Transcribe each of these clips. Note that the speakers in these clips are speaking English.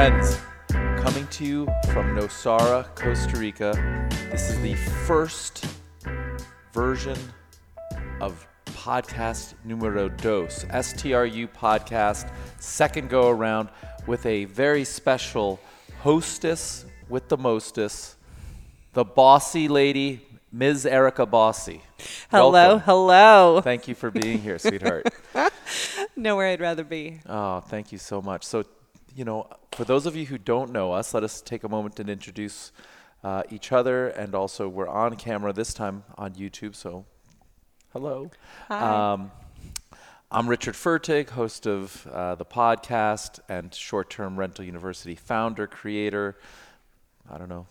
Friends, coming to you from Nosara, Costa Rica. This is the first version of podcast numero dos, STRU podcast, second go around with a very special hostess with the mostest, the bossy lady, Ms. Erica Bossy. Hello, Welcome. hello. Thank you for being here, sweetheart. Nowhere I'd rather be. Oh, thank you so much. So, you know, for those of you who don't know us, let us take a moment and introduce uh, each other. And also, we're on camera this time on YouTube. So, hello. Hi. Um, I'm Richard Furtig, host of uh, the podcast and Short Term Rental University founder, creator. I don't know,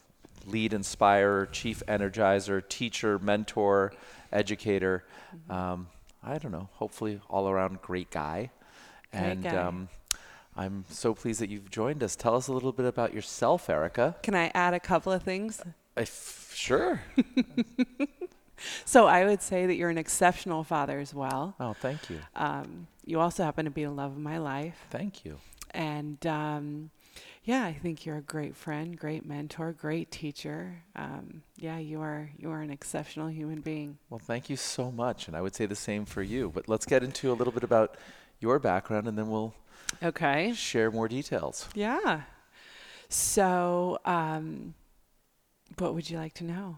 lead inspirer, chief energizer, teacher, mentor, educator. Um, I don't know, hopefully all around great guy. Great and guy. Um, I'm so pleased that you've joined us. Tell us a little bit about yourself, Erica. Can I add a couple of things? If, sure. So I would say that you're an exceptional father as well. oh, thank you. Um, you also happen to be the love of my life. Thank you. And um, yeah, I think you're a great friend, great mentor, great teacher. Um, yeah, you are you are an exceptional human being. Well, thank you so much. And I would say the same for you. But let's get into a little bit about your background and then we'll Okay. share more details. Yeah. So, um, what would you like to know?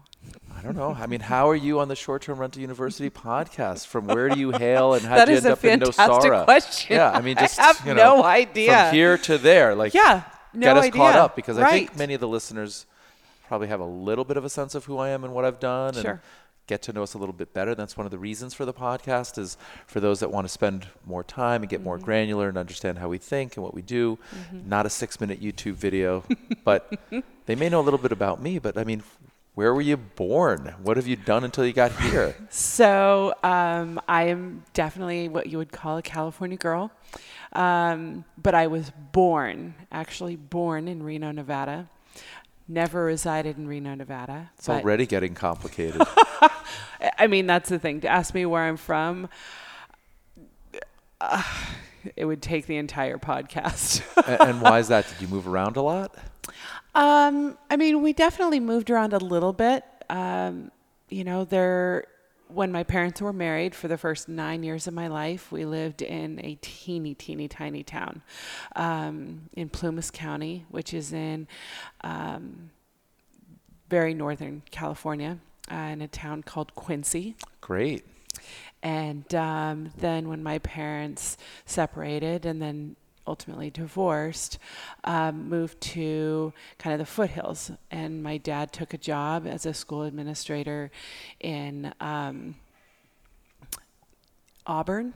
I don't know. I mean, how are you on the Short Term Rental University podcast? From where do you hail and how That did you end up in Nosara? question. Yeah, I mean, just I have you know, no idea. From here to there, like Yeah, no get us idea. caught up because I think many of the listeners probably have a little bit of a sense of who I am and what I've done and Sure. Get to know us a little bit better. That's one of the reasons for the podcast is for those that want to spend more time and get more Mm-hmm. granular and understand how we think and what we do. Not a six minute YouTube video, but they may know a little bit about me, but I mean, where were you born? What have you done until you got here? So um, I am definitely what you would call a California girl, um, but I was born, actually born in Reno, Nevada. Never resided in Reno, Nevada. It's but- already getting complicated. I mean, that's the thing. To ask me where I'm from, uh, it would take the entire podcast. A- and why is that? Did you move around a lot? Um, I mean, we definitely moved around a little bit. Um, you know, there when my parents were married for the first nine years of my life, we lived in a teeny, teeny, tiny town um, in Plumas County, which is in um, very northern California, uh, in a town called Quincy. Great. And um, then when my parents separated and then ultimately divorced, um, moved to kind of the foothills. And my dad took a job as a school administrator in um, Auburn,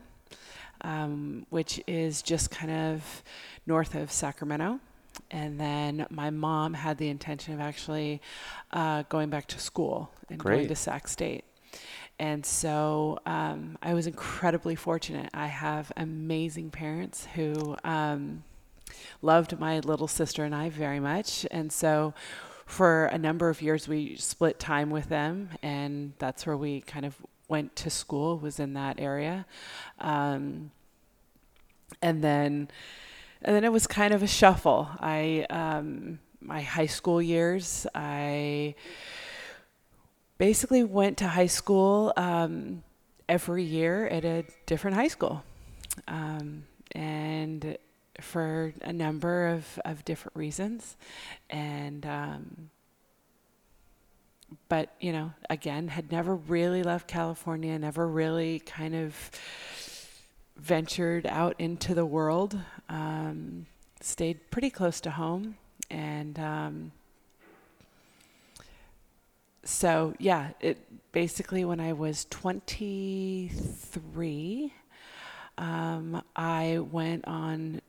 um, which is just kind of north of Sacramento. And then my mom had the intention of actually uh, going back to school and going to Sac State. And so um, I was incredibly fortunate. I have amazing parents who um, loved my little sister and I very much. And so for a number of years, we split time with them. And that's where we kind of went to school, was in that area. Um, and then and then it was kind of a shuffle. I um, my high school years, I basically went to high school um, every year at a different high school, um, and for a number of, of different reasons, and um, but you know, again, had never really left California, never really kind of ventured out into the world. Um, stayed pretty close to home, and um, so yeah, it basically when I was 23, um, I went on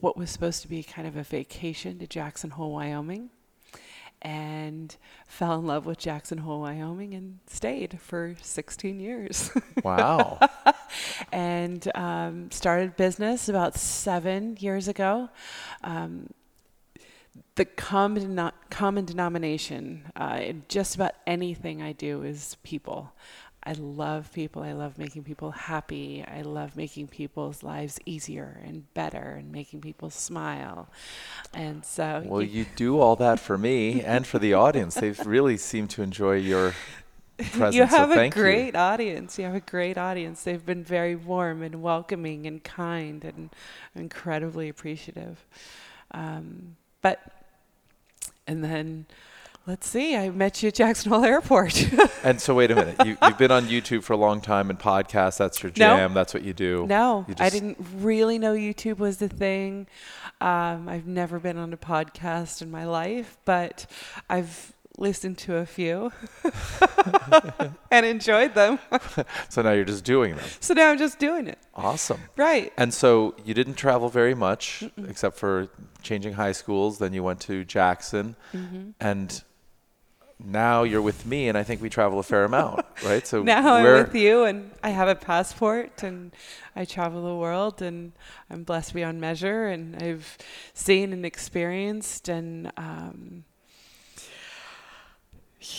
what was supposed to be kind of a vacation to Jackson Hole, Wyoming, and fell in love with Jackson Hole, Wyoming, and stayed for 16 years. Wow. and um, started business about seven years ago. Um, the common, common denomination uh, in just about anything I do is people. I love people. I love making people happy. I love making people's lives easier and better and making people smile. And so Well, you do all that for me and for the audience. They really seem to enjoy your presence. you have so a great you. audience. You have a great audience. They've been very warm and welcoming and kind and incredibly appreciative. Um, but, and then, let's see, I met you at Jackson Hole Airport. And so, wait a minute. You, you've been on YouTube for a long time and podcasts. That's your No. jam. That's what you do. no, You I didn't really know YouTube was the thing. Um, I've never been on a podcast in my life, but I've listened to a few and enjoyed them. So now you're just doing them. so now I'm just doing it. Awesome. Right. And so you didn't travel very much, except for changing high schools. Then you went to Jackson, Mm-hmm. and now you're with me, and I think we travel a fair amount, right? So now I'm with you and I have a passport and I travel the world and I'm blessed beyond measure and I've seen and experienced and um,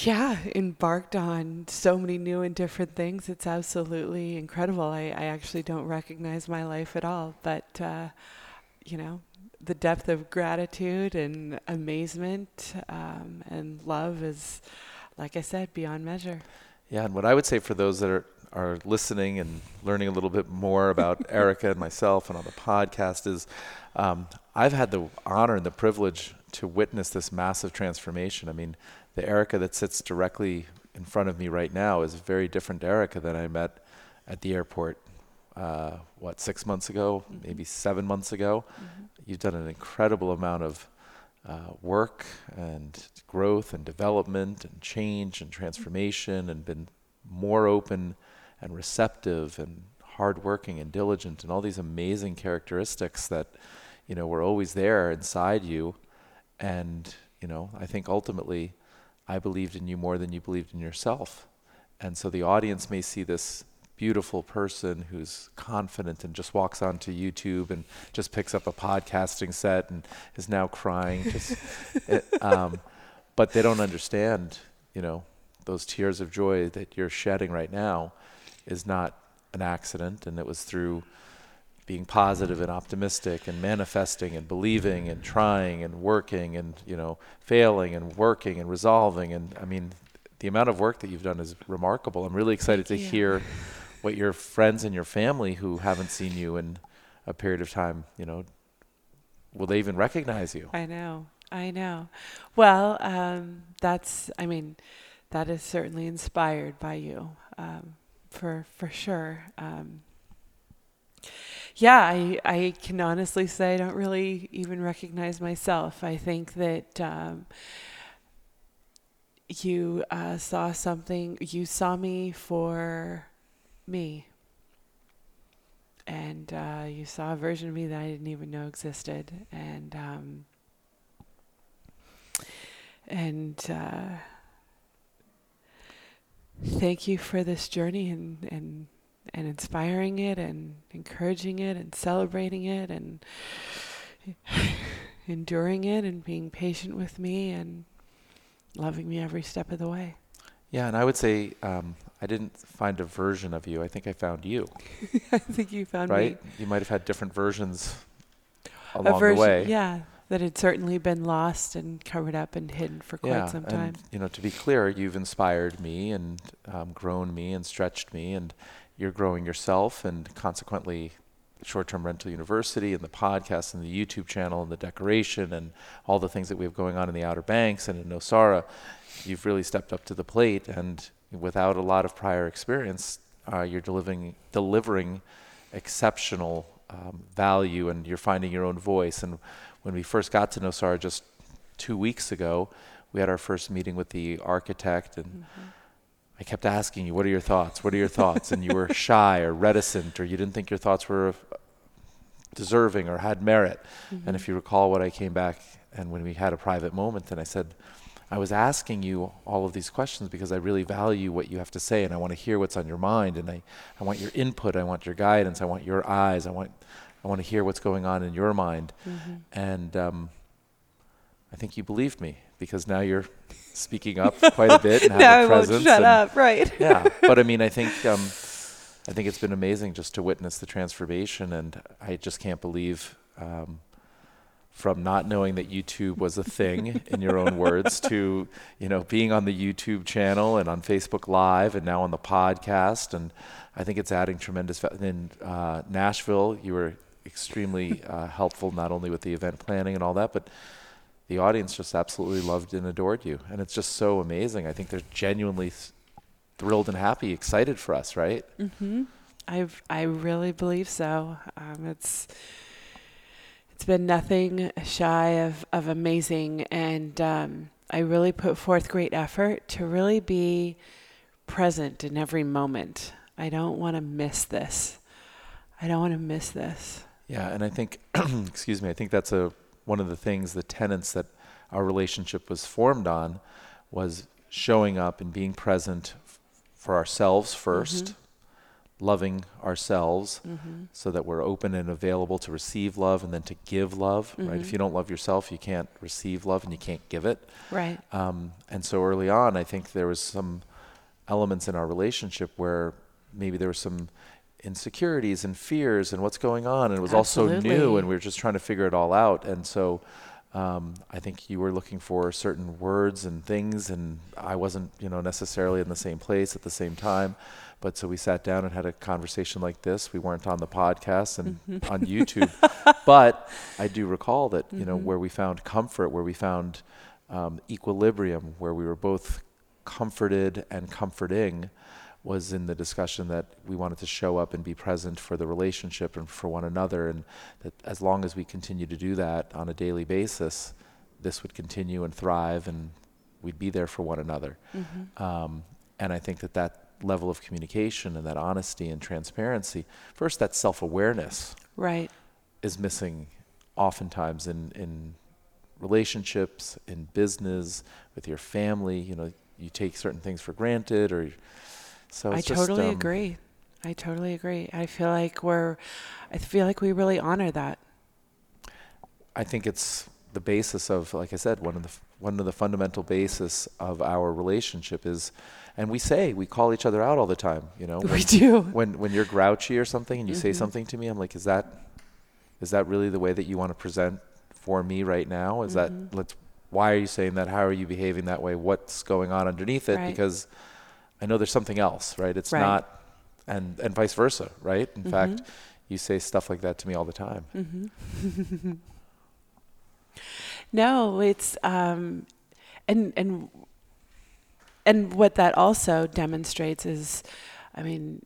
yeah, embarked on so many new and different things. It's absolutely incredible. I, I actually don't recognize my life at all, but uh, you know, the depth of gratitude and amazement um, and love is, like I said, beyond measure. Yeah, and what I would say for those that are are listening and learning a little bit more about Erica and myself and on the podcast is, um, I've had the honor and the privilege to witness this massive transformation. I mean, the Erica that sits directly in front of me right now is a very different Erica than I met at the airport. Uh, what six months ago, maybe seven months ago. You've done an incredible amount of uh, work and growth and development and change and transformation and been more open and receptive and hardworking and diligent and all these amazing characteristics that you know were always there inside you and you know I think ultimately I believed in you more than you believed in yourself and so the audience may see this beautiful person who's confident and just walks onto YouTube and just picks up a podcasting set and is now crying. Just, it, um, but they don't understand, you know, those tears of joy that you're shedding right now is not an accident, and it was through being positive and optimistic and manifesting and believing and trying and working and you know failing and working and resolving and I mean the amount of work that you've done is remarkable. I'm really excited to you. hear what your friends and your family who haven't seen you in a period of time, you know, will they even recognize you? I know. I know. Well, um, that's, I mean, that is certainly inspired by you, um, for, for sure. Um, yeah, I, I can honestly say I don't really even recognize myself. I think that, um, you, uh, saw something, you saw me for me. And, uh, you saw a version of me that I didn't even know existed. And, um, and uh, thank you for this journey and, and and inspiring it and encouraging it and celebrating it and enduring it and being patient with me and loving me every step of the way. Yeah, and I would say um, I didn't find a version of you. I think I found you, I think you found right? me You might have had different versions along version, the way. yeah, that had certainly been lost and covered up and hidden for quite yeah, some time. and you know, to be clear, you've inspired me and um, grown me and stretched me, and you're growing yourself, and consequently, short-term rental university and the podcast and the YouTube channel and the decoration and all the things that we have going on in the Outer Banks and in Nosara, you've really stepped up to the plate, and without a lot of prior experience, uh, you're delivering delivering exceptional um, value, and you're finding your own voice. And when we first got to Nosara just two weeks ago, we had our first meeting with the architect, and Mm-hmm. I kept asking you, "What are your thoughts? What are your thoughts?" And you were shy or reticent, or you didn't think your thoughts were deserving or had merit. Mm-hmm. And if you recall, what I came back and when we had a private moment, and I said, I was asking you all of these questions because I really value what you have to say, and I want to hear what's on your mind, and I, I want your input, I want your guidance, I want your eyes, I want, I want to hear what's going on in your mind. Mhm. And um, I think you believed me because now you're speaking up quite a bit and have now a I won't shut up, right? yeah, but I mean, I think um, I think it's been amazing just to witness the transformation, and I just can't believe um, from not knowing that YouTube was a thing, in your own words, to you know being on the YouTube channel and on Facebook Live, and now on the podcast, and I think it's adding tremendous. Va- in uh, Nashville, you were extremely uh, helpful, not only with the event planning and all that, but the audience just absolutely loved and adored you, and it's just so amazing. I think they're genuinely thrilled and happy, excited for us, right? Mm-hmm. I I really believe so. Um, it's it's been nothing shy of of amazing, and um, I really put forth great effort to really be present in every moment. I don't want to miss this. I don't want to miss this. Yeah, and I think, excuse me, I think that's a one of the things, the tenets that our relationship was formed on, was showing up and being present f- for ourselves 1st loving ourselves, Mm-hmm. so that we're open and available to receive love and then to give love. Right? If Mhm. you don't love yourself, you can't receive love and you can't give it. Right. Um, and so early on, I think there was some elements in our relationship where maybe there was some insecurities and fears and what's going on, and it was all so new, and we were just trying to figure it all out. And so um, I think you were looking for certain words and things, and I wasn't, you know, necessarily in the same place at the same time. But so we sat down and had a conversation like this. We weren't on the podcast and on YouTube, but I do recall that you know Mhm. where we found comfort, where we found um, equilibrium, where we were both comforted and comforting, was in the discussion that we wanted to show up and be present for the relationship and for one another, and that as long as we continue to do that on a daily basis, this would continue and thrive, and we'd be there for one another. Mm-hmm. Um, and I think that that level of communication and that honesty and transparency, first, that self awareness Right. is missing oftentimes in, in relationships, in business, with your family. You know, you take certain things for granted, or so. I just, totally um, agree. I totally agree. I feel like we're, I feel like we really honor that. I think it's the basis of, like I said, one of the one of the fundamental basis of our relationship is, and we say we call each other out all the time. You know, we do. when when you're grouchy or something and you say Mhm. something to me, I'm like, is that is that really the way that you want to present for me right now? Is Mhm. that let's why are you saying that? How are you behaving that way? What's going on underneath it? Right. Because I know there's something else, right? It's Right. not and and vice versa, right? In fact, Mhm. you say stuff like that to me all the time. Mm-hmm. no, it's um, and and and what that also demonstrates is, I mean,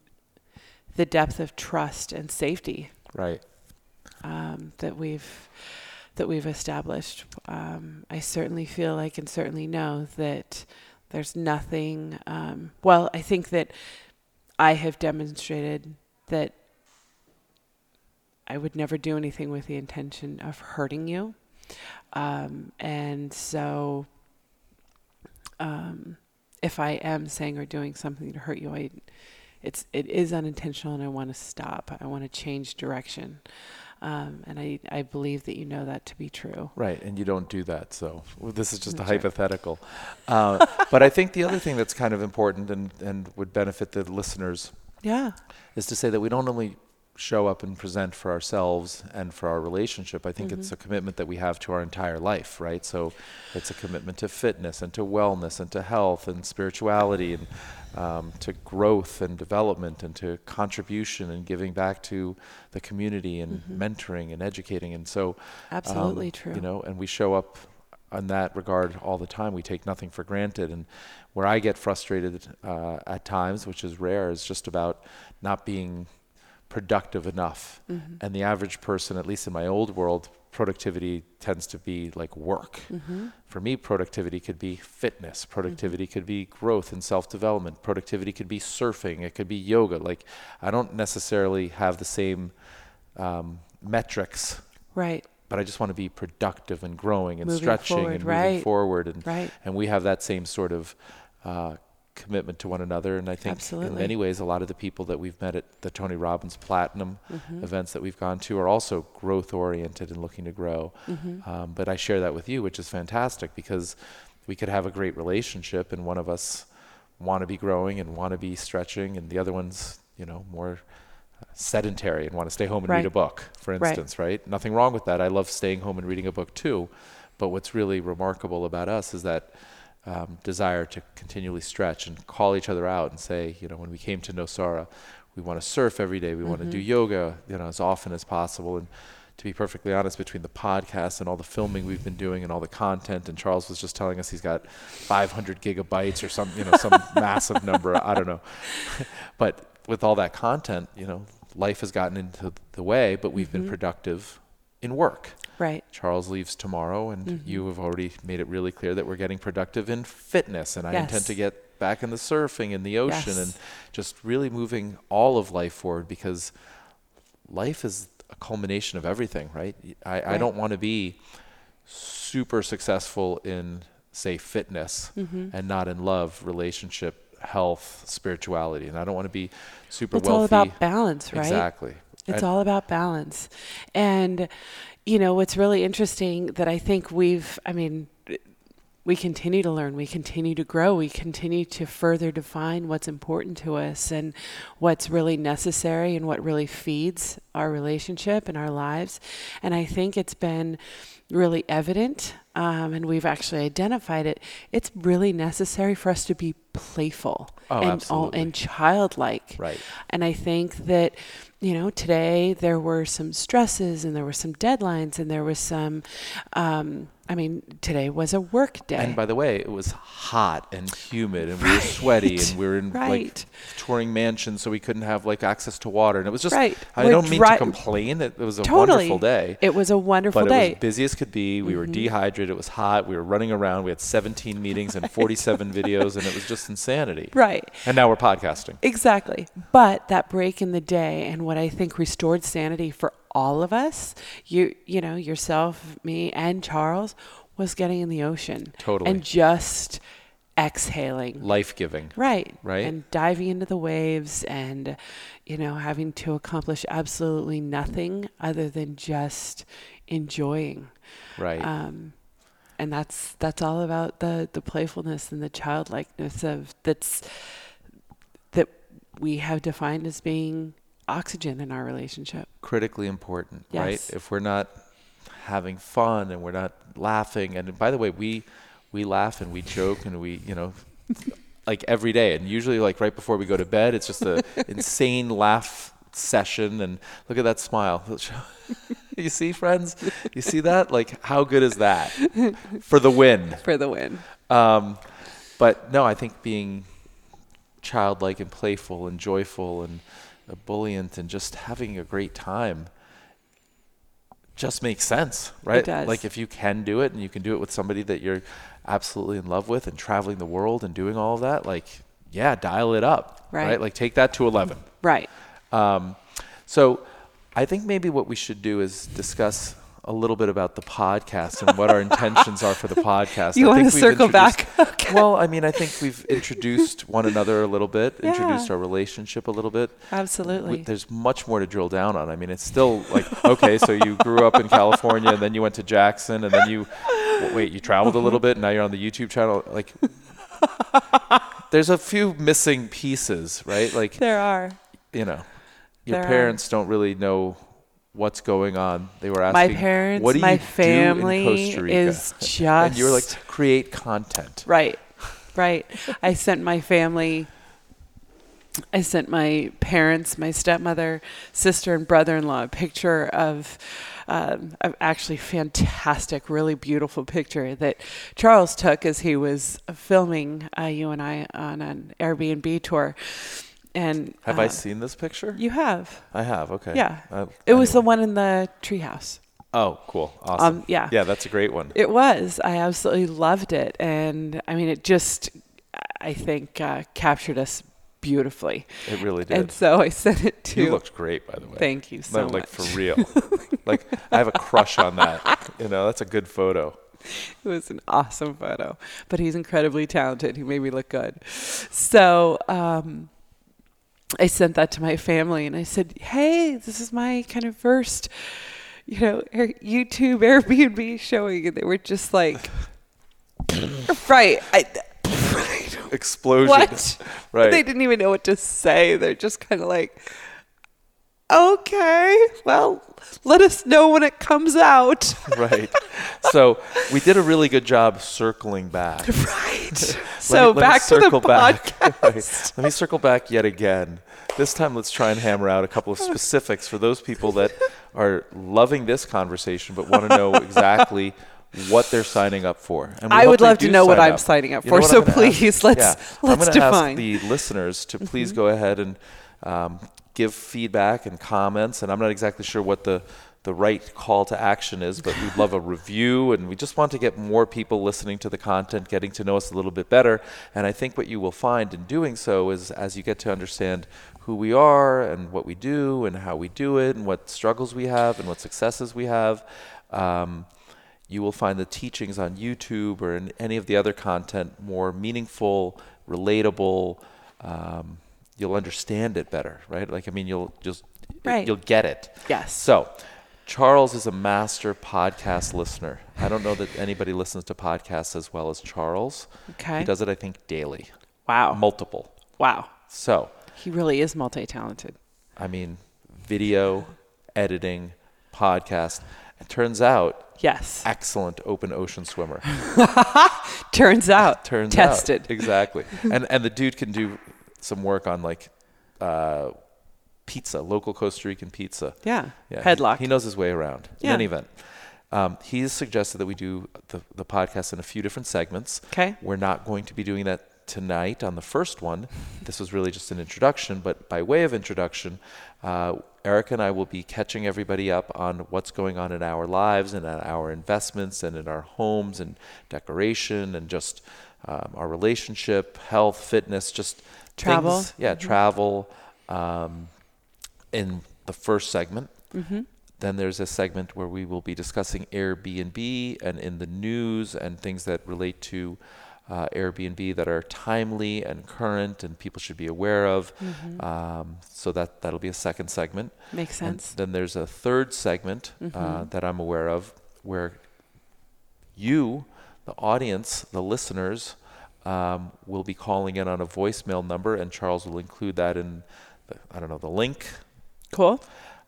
the depth of trust and safety Right. um, that we've that we've established. Um, I certainly feel like and certainly know that there's nothing. Um, well, I think that I have demonstrated that I would never do anything with the intention of hurting you, um, and so um, if I am saying or doing something to hurt you, I it's it is unintentional, and I want to stop. I want to change direction. Um, and I, I believe that you know that to be true. Right, and you don't do that, so well, this is just a hypothetical. Uh, but I think the other thing that's kind of important and, and would benefit the listeners Yeah. is to say that we don't only show up and present for ourselves and for our relationship. I think it's Mhm. a commitment that we have to our entire life, right? So it's a commitment to fitness and to wellness and to health and spirituality and um, to growth and development and to contribution and giving back to the community and Mhm. mentoring and educating. And so Absolutely um, true. You know, and we show up in that regard all the time. We take nothing for granted. And where I get frustrated uh, at times, which is rare, is just about not being productive enough. Mhm. And the average person, at least in my old world, productivity tends to be like work. Mhm. For me, productivity could be fitness. Productivity could be growth and self development. Productivity could be surfing. It could be yoga. Like, I don't necessarily have the same um, metrics Right. but I just want to be productive and growing and Moving stretching forward, and moving right. forward and Right. and we have that same sort of uh, commitment to one another and I think in many ways a lot of the people that we've met at the Tony Robbins Platinum Mhm. events that we've gone to are also growth oriented and looking to grow Mhm. um, but I share that with you which is fantastic because we could have a great relationship and one of us want to be growing and want to be stretching and the other one's you know more sedentary and want to stay home and Right. read a book for Right. instance right nothing wrong with that i love staying home and reading a book too but what's really remarkable about us is that um, desire to continually stretch and call each other out and say you know when we came to nosara we want to surf every day we want to do yoga you know as often as possible and to be perfectly honest, between the podcast and all the filming we've been doing and all the content, and Charles was just telling us he's got 500 gigabytes or some, you know, some massive number. I don't know, but with all that content, you know, life has gotten into the way. But we've been productive in work. Right. Charles leaves tomorrow, and Mm-hmm. you have already made it really clear that we're getting productive in fitness, and I intend to get back in the surfing and the ocean, Yes. and just really moving all of life forward because life is a culmination of everything, right? I, I don't want to be super successful in, say, fitness Mm-hmm. and not in love, relationship, health, spirituality, and I don't want to be super It's wealthy. all about balance, right? Exactly. It's all about balance. And, you know, what's really interesting that I think we've, I mean, we continue to learn, we continue to grow, we continue to further define what's important to us and what's really necessary and what really feeds our relationship and our lives. And I think it's been really evident, um, and we've actually identified it. It's really necessary for us to be playful Oh, and all, and childlike. Right. And I think that, you know, today there were some stresses and there were some deadlines and there was some, um, I mean, today was a work day. And by the way, it was hot and humid, and we were sweaty, and we were in like touring mansions, so we couldn't have like access to water, and it was just. Right. I We're don't mean dri- to complain. It, it was a totally. wonderful day, It was a wonderful but day. But it was busy as could be. We were dehydrated. It was hot. We were running around. We had 17 meetings and 47 videos, and it was just insanity. right. And now we're podcasting. Exactly. But that break in the day and what I think restored sanity for all of us, you you know, yourself, me and Charles was getting in the ocean. Totally. And just exhaling. Life giving. Right. Right. And diving into the waves and, you know, having to accomplish absolutely nothing other than just enjoying. Right. Um, and that's that's all about the the playfulness and the childlikeness of that's that we have defined as being oxygen in our relationship. critically important, right? If we're not having fun and we're not laughing, and by the way, we we laugh and we joke and we, you know, like every day, and usually like right before we go to bed, it's just a insane laugh session. And look at that smile. you see, friends, you see that? Like, how good is that for the win? For the win. Um, but no, I think being childlike and playful and joyful and ebullient and just having a great time just makes sense, right? does. Like if you can do it and you can do it with somebody that you're absolutely in love with and traveling the world and doing all of that, like yeah, dial it up, Right. Like take that to 11. Right. Um, so I think maybe what we should do is discuss a little bit about the podcast and what our intentions are for the podcast. You I wanna we've circle back? introduced- Well, I mean, I think we've introduced one another a little bit, Yeah. introduced our relationship a little bit. Absolutely. We- There's much more to drill down on. I mean, it's still like, okay, so you grew up in California and then you went to Jackson and then you, wait, you traveled a little bit and now you're on the YouTube channel. Like, there's a few missing pieces, right? Like, there are. you know, your There are. parents don't really know what's going on. They were My asking, parents, what do my you family do in Costa Rica? is just and you were like, to create content. Right. Right. I sent my family I sent my parents, my stepmother, sister, and brother-in-law a picture of, um, actually fantastic, really beautiful picture that Charles took as he was filming uh, you and I on an Airbnb tour. And Have I uh, seen this picture? You have. I have. Okay. Yeah. Uh, It was the one in the treehouse. Oh, cool. Awesome. Um, yeah. Yeah, that's a great one. It was. I absolutely loved it, and I mean, it just, I think, uh, captured us beautifully. It really did. And so I sent it to. you looked great, by the way. Thank you so like much. for real. like I have a crush on that. You know, that's a good photo. It was an awesome photo, but he's incredibly talented. He made me look good. So um, I sent that to my family, and I said, "Hey, this is my kind of first, you know, Air- YouTube Airbnb showing," and they were just like. right. I, explosion. what? Right. They didn't even know what to say. They're just kind of like, okay, well, let us know when it comes out. right. So we did a really good job circling back. right. So me- back to the circle back. podcast. Right. Let me circle back yet again. This time, let's try and hammer out a couple of specifics for those people that are loving this conversation but want to know exactly what they're signing up for. And we I would love to know what sign I'm signing up You for, so gonna ask? please, let's- Yeah. let's I'm define. Mm-hmm. ask the listeners to please go ahead and um, give feedback and comments. And I'm not exactly sure what the the right call to action is, but we'd love a review, and we just want to get more people listening to the content, getting to know us a little bit better. And I think what you will find in doing so is as you get to understand who we are and what we do and how we do it and what struggles we have and what successes we have. Um, you will find the teachings on YouTube or in any of the other content more meaningful, relatable. Um, you'll understand it better, right? Like, I mean, you'll just Right. you'll get it. Yes. So, Charles is a master podcast listener. I don't know that anybody listens to podcasts as well as Charles. Okay. He does it, I think, daily, Wow. multiple. wow. So, He really is multi talented. I mean, video, editing, podcast. It turns out, Yes. excellent open ocean swimmer. Turns out. turns tested. out exactly and and the dude can do some work on like uh pizza local costa rican pizza Yeah. yeah Headlock. he, he knows his way around Yeah. in any event um, he's suggested that we do the, the podcast in a few different segments Okay. we're not going to be doing that tonight on the first one this was really just an introduction but by way of introduction uh, erica and i will be catching everybody up on what's going on in our lives and in our investments and in our homes and decoration and just um, our relationship health fitness just Travel. things, yeah travel um, in the first segment Mm-hmm. then there's a segment where we will be discussing Airbnb and in the news and things that relate to uh, Airbnb that are timely and current and people should be aware of. Mm-hmm. Um, so that that'll be a second segment. Makes And sense. then there's a third segment uh, Mhm. that I'm aware of where you, the audience, the listeners, um, will be calling in on a voicemail number, and Charles will include that in, the, I don't know, the link Cool.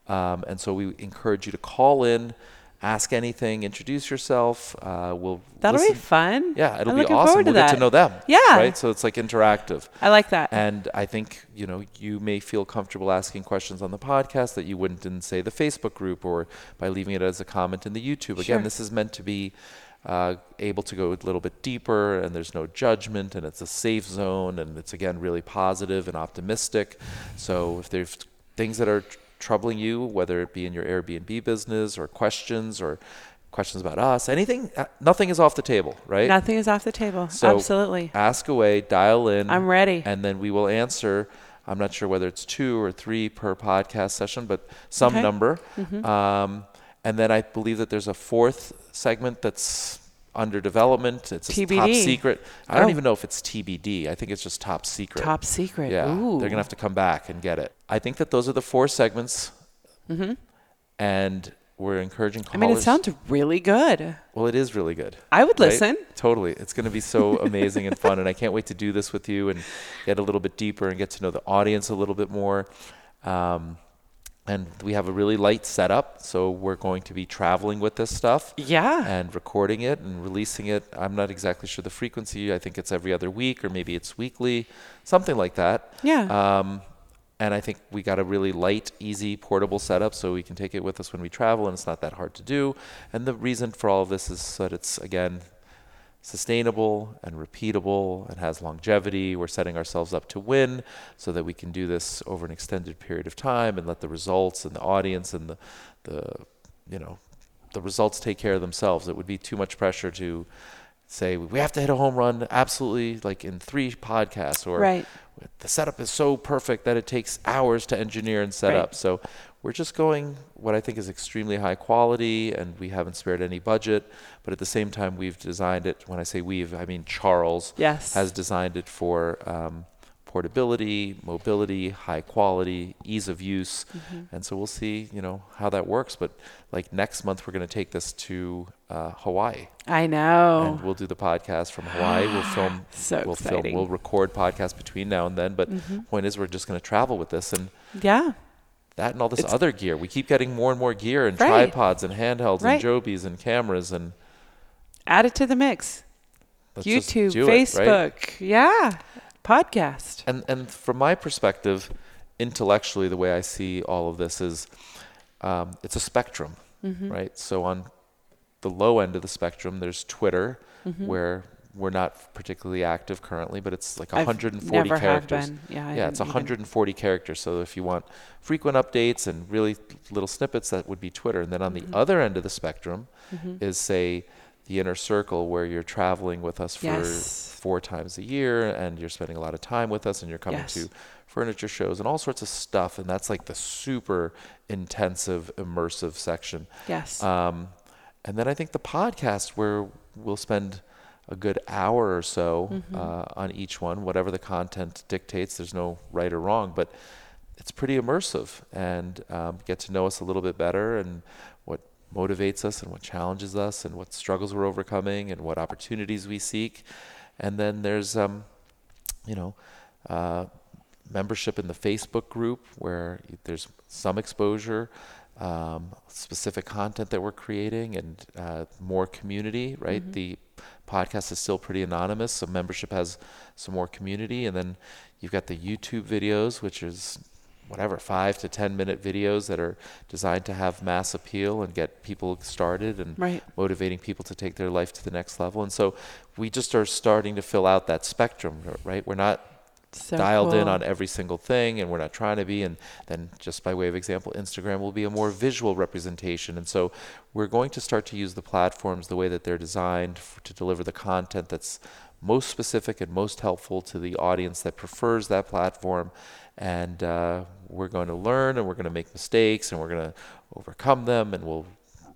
um, and so we encourage you to call in, ask anything, introduce yourself. Uh, we'll That'll listen. be fun. Yeah, it'll I'm be awesome. we'll get to know them. Yeah. Right. So it's like interactive. I like that. And I think you know you may feel comfortable asking questions on the podcast that you wouldn't in say the Facebook group or by leaving it as a comment in the YouTube. Again, Sure. this is meant to be uh, able to go a little bit deeper, and there's no judgment, and it's a safe zone, and it's again really positive and optimistic. So if there's things that are tr- troubling you, whether it be in your Airbnb business or questions or questions about us, anything, uh, nothing is off the table, right? Nothing is off the table. So- Absolutely. ask away, dial in. I'm ready. And then we will answer. I'm not sure whether it's two or three per podcast session, but some Okay. number. Mhm. Um, and then I believe that there's a fourth segment that's under development. It's a top secret. I don't Oh. even know if it's TBD. I think it's just top secret. Top secret. Yeah, Ooh. they're gonna have to come back and get it. I think that those are the four segments, Mm-hmm. and we're encouraging callers. I mean, it sounds really good. well. It is really good. I would right? listen. Totally. It's going to be so amazing and fun. And I can't wait to do this with you and get a little bit deeper and get to know the audience a little bit more. Um, and we have a really light setup. So we're going to be traveling with this stuff Yeah. and recording it and releasing it. I'm not exactly sure the frequency. I think it's every other week or maybe it's weekly, something like that. yeah. Um, and I think we got a really light, easy, portable setup so we can take it with us when we travel and it's not that hard to do. And the reason for all of this is that it's, again, sustainable and repeatable and has longevity. We're setting ourselves up to win so that we can do this over an extended period of time and let the results and the audience and the, the you know, the results take care of themselves. It would be too much pressure to say we have to hit a home run absolutely like in three podcasts or right. the setup is so perfect that it takes hours to engineer and set Right. up. So we're just going what I think is extremely high quality, and we haven't spared any budget. But at the same time, we've designed it. When I say we've, I mean Charles Yes. has designed it for um, portability, mobility, high quality, ease of use, Mm-hmm. and so we'll see, you know, how that works. But like next month, we're going to take this to uh, Hawaii, I know. and we'll do the podcast from Hawaii. We'll film, So we'll film, we'll record podcasts between now and then. But Mm-hmm. point is, we're just going to travel with this and yeah. That and all this It's- other gear. We keep getting more and more gear and Right. tripods and handhelds Right. and Jobys and cameras and Add it to the mix. YouTube, do it, right? Facebook. Yeah. Podcast. And and from my perspective, intellectually, the way I see all of this is, um, it's a spectrum, Mm-hmm. right? So on the low end of the spectrum, there's Twitter, Mm-hmm. where we're not particularly active currently, but it's like I've 140 never have characters. Yeah. I Yeah, it's didn't even- 140 characters. So if you want frequent updates and really little snippets, that would be Twitter. And then on Mm-hmm. the other end of the spectrum is say the inner circle where you're traveling with us for Yes. four times a year and you're spending a lot of time with us and you're coming Yes. to furniture shows and all sorts of stuff. And that's like the super intensive, immersive section. Yes. Um, and then I think the podcast where we'll spend a good hour or so Mm-hmm. uh, on each one, whatever the content dictates. There's no right or wrong, but it's pretty immersive and um, get to know us a little bit better and what motivates us and what challenges us and what struggles we're overcoming and what opportunities we seek. And then there's, um, you know, uh, membership in the Facebook group where there's some exposure, um, specific content that we're creating, and uh, more community. Right, the podcast is still pretty anonymous, so membership has some more community, and then you've got the YouTube videos, which is whatever five to ten minute videos that are designed to have mass appeal and get people started and right. motivating people to take their life to the next level. And so we just are starting to fill out that spectrum, right? We're not So dialed in on every single thing and we're not trying to be and then just by way of example instagram will be a more visual representation. And so we're going to start to use the platforms the way that they're designed f- to deliver the content that's most specific and most helpful to the audience that prefers that platform. And uh, we're going to learn and we're going to make mistakes and we're going to overcome them and we'll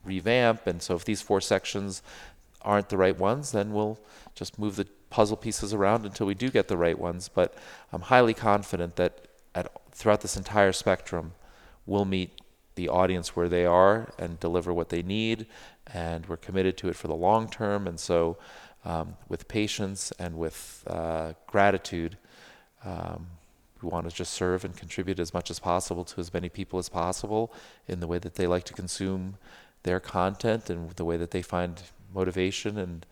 revamp. And so if these four sections aren't the right ones, then we'll just move the puzzle pieces around until we do get the right ones. But I'm highly confident that at, throughout this entire spectrum, we'll meet the audience where they are and deliver what they need. And we're committed to it for the long term. And so, um, with patience and with uh, gratitude, um, we want to just serve and contribute as much as possible to as many people as possible in the way that they like to consume their content and the way that they find motivation and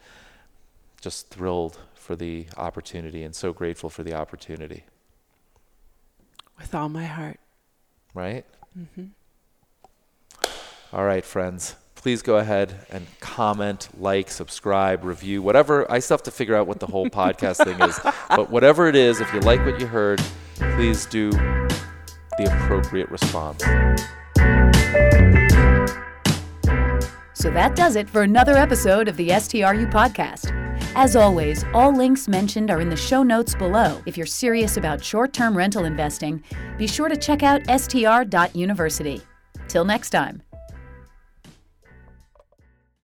just thrilled for the opportunity and so grateful for the opportunity. With all my heart. right? Mm-hmm. All right friends. Please go ahead and comment like subscribe review whatever. I still have to figure out what the whole podcast thing is. But whatever it is if you like what you heard please do the appropriate response. So that does it for another episode of the STRU podcast. As always, all links mentioned are in the show notes below. If you're serious about short term rental investing, be sure to check out str.university. Till next time.